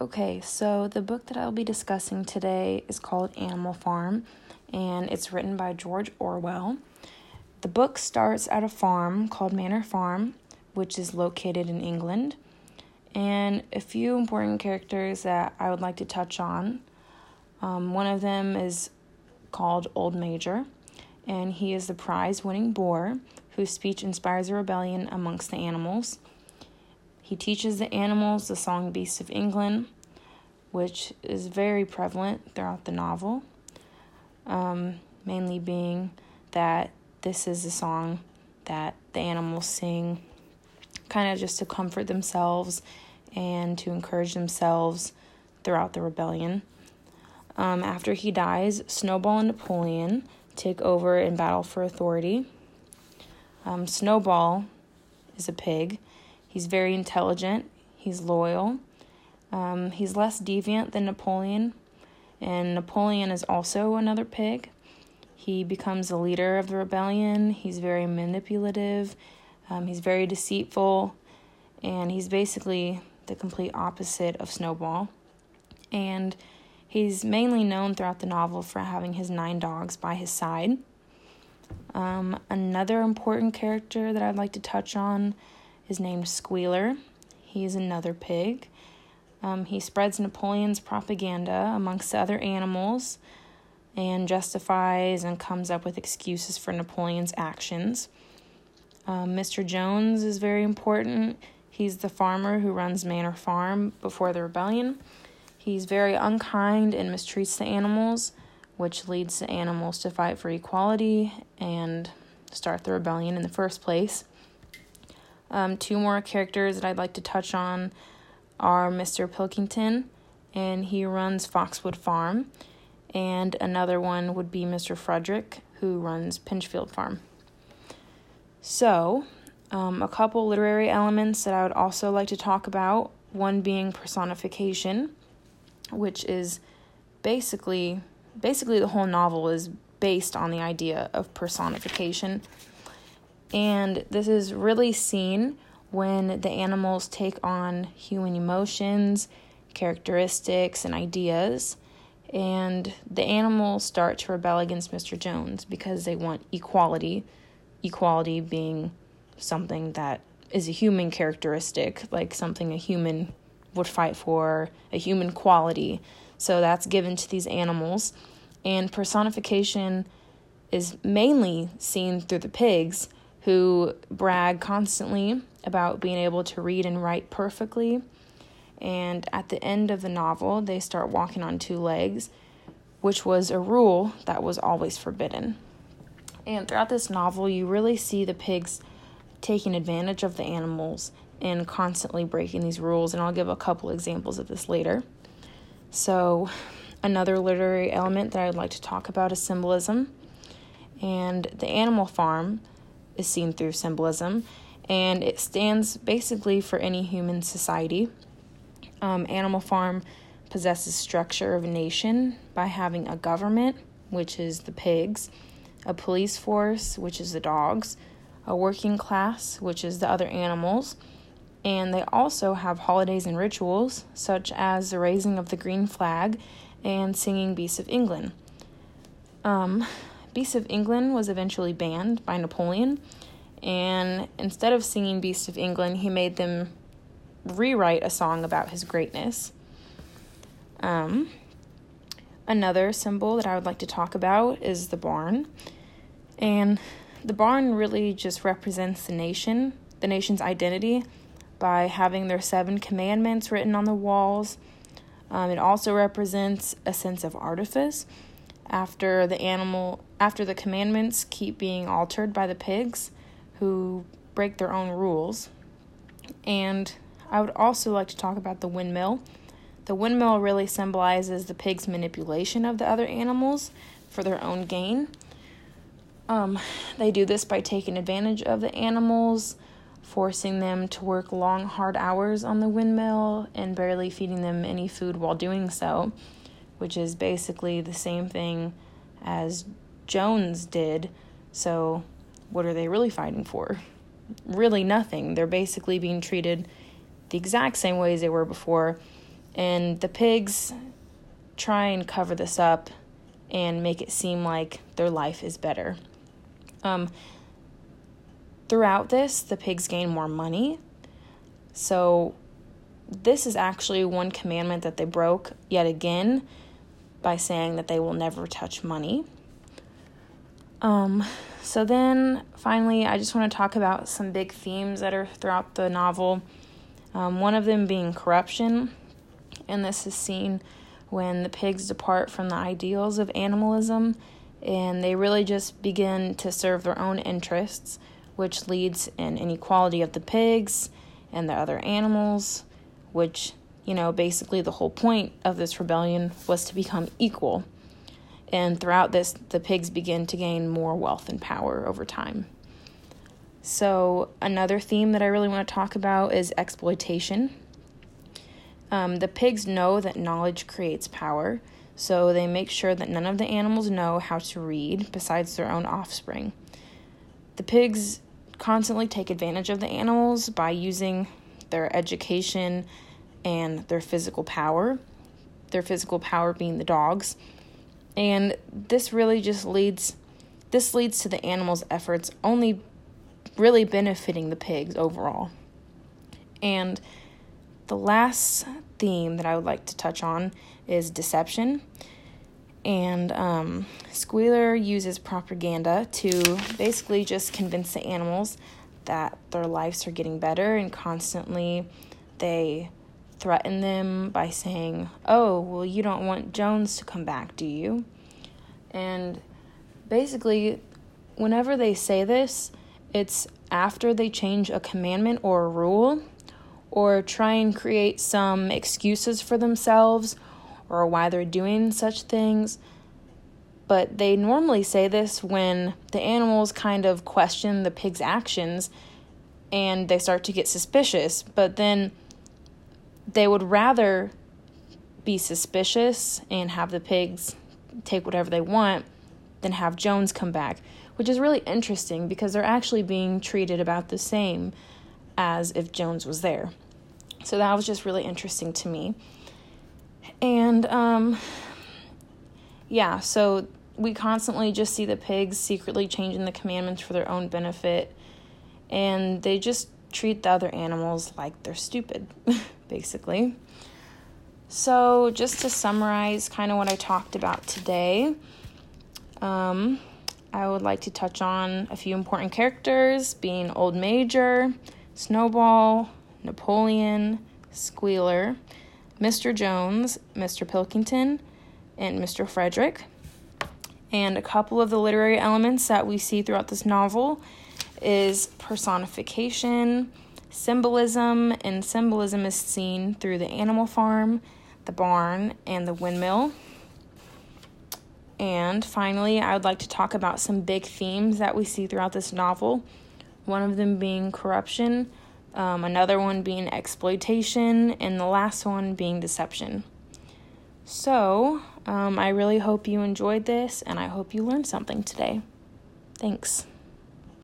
Okay, so the book that I'll be discussing today is called Animal Farm, and it's written by George Orwell. The book starts at a farm called Manor Farm, which is located in England. And a few important characters that I would like to touch on. Um, one of them is called Old Major, and he is the prize winning boar whose speech inspires a rebellion amongst the animals. He teaches the animals the song Beasts of England, which is very prevalent throughout the novel, um, mainly being that this is a song that the animals sing kind of just to comfort themselves and to encourage themselves throughout the rebellion. Um, after he dies, Snowball and Napoleon take over in battle for authority. Um, Snowball is a pig He's very intelligent, he's loyal, um, he's less deviant than Napoleon, and Napoleon is also another pig. He becomes the leader of the rebellion, he's very manipulative, um, he's very deceitful, and he's basically the complete opposite of Snowball. And he's mainly known throughout the novel for having his nine dogs by his side. Um, another important character that I'd like to touch on is named Squealer. He's another pig. Um, he spreads Napoleon's propaganda amongst other animals and justifies and comes up with excuses for Napoleon's actions. Um, Mr. Jones is very important. He's the farmer who runs Manor Farm before the rebellion. He's very unkind and mistreats the animals, which leads the animals to fight for equality and start the rebellion in the first place. Um, two more characters that I'd like to touch on are Mr. Pilkington, and he runs Foxwood Farm, and another one would be Mr. Frederick, who runs Pinchfield Farm. So, um, a couple literary elements that I would also like to talk about one being personification, which is basically basically the whole novel is based on the idea of personification and this is really seen when the animals take on human emotions, characteristics, and ideas. And the animals start to rebel against Mr. Jones because they want equality. Equality being something that is a human characteristic, like something a human would fight for, a human quality. So that's given to these animals. And personification is mainly seen through the pigs who brag constantly about being able to read and write perfectly. And at the end of the novel, they start walking on two legs, which was a rule that was always forbidden. And throughout this novel, you really see the pigs taking advantage of the animals and constantly breaking these rules. And I'll give a couple examples of this later. So, another literary element that I would like to talk about is symbolism. And the animal farm is seen through symbolism, and it stands basically for any human society. Um, Animal Farm possesses structure of a nation by having a government, which is the pigs, a police force, which is the dogs, a working class, which is the other animals, and they also have holidays and rituals, such as the raising of the green flag and singing Beasts of England. Um, Beasts of England was eventually banned by Napoleon, and instead of singing Beast of England, he made them rewrite a song about his greatness. Um, another symbol that I would like to talk about is the barn. And the barn really just represents the nation, the nation's identity, by having their seven commandments written on the walls. Um, it also represents a sense of artifice after the animal after the commandments keep being altered by the pigs who break their own rules. And I would also like to talk about the windmill. The windmill really symbolizes the pig's manipulation of the other animals for their own gain. Um, they do this by taking advantage of the animals, forcing them to work long, hard hours on the windmill, and barely feeding them any food while doing so, which is basically the same thing as Jones did. So, what are they really fighting for? Really, nothing. They're basically being treated the exact same way as they were before, And the pigs try and cover this up and make it seem like their life is better. Um, throughout this, the pigs gain more money. So, this is actually one commandment that they broke yet again by saying that they will never touch money. Um, so then finally, I just want to talk about some big themes that are throughout the novel. Um, one of them being corruption, and this is seen when the pigs depart from the ideals of animalism and they really just begin to serve their own interests, which leads in inequality of the pigs and the other animals, which, you know, basically the whole point of this rebellion was to become equal. And throughout this, the pigs begin to gain more wealth and power over time. So, another theme that I really want to talk about is exploitation. Um, the pigs know that knowledge creates power, so they make sure that none of the animals know how to read besides their own offspring. The pigs constantly take advantage of the animals by using their education and their physical power, their physical power being the dogs. And this really just leads this leads to the animals' efforts only really benefiting the pigs overall. And the last theme that I would like to touch on is deception. And um, Squealer uses propaganda to basically just convince the animals that their lives are getting better, and constantly they threaten them by saying, Oh, well, you don't want Jones to come back, do you? And basically, whenever they say this, it's after they change a commandment or a rule or try and create some excuses for themselves or why they're doing such things. But they normally say this when the animals kind of question the pig's actions and they start to get suspicious. But then they would rather be suspicious and have the pigs take whatever they want than have Jones come back, which is really interesting because they're actually being treated about the same as if Jones was there. So that was just really interesting to me. And um yeah, so we constantly just see the pigs secretly changing the commandments for their own benefit and they just treat the other animals like they're stupid, basically. So, just to summarize kind of what I talked about today, um, I would like to touch on a few important characters being Old Major, Snowball, Napoleon, Squealer, Mr. Jones, Mr. Pilkington, and Mr. Frederick. And a couple of the literary elements that we see throughout this novel is personification, symbolism, and symbolism is seen through the animal farm, the barn, and the windmill. And finally, I would like to talk about some big themes that we see throughout this novel. One of them being corruption, um, another one being exploitation, and the last one being deception. So, um, I really hope you enjoyed this, and I hope you learned something today. Thanks.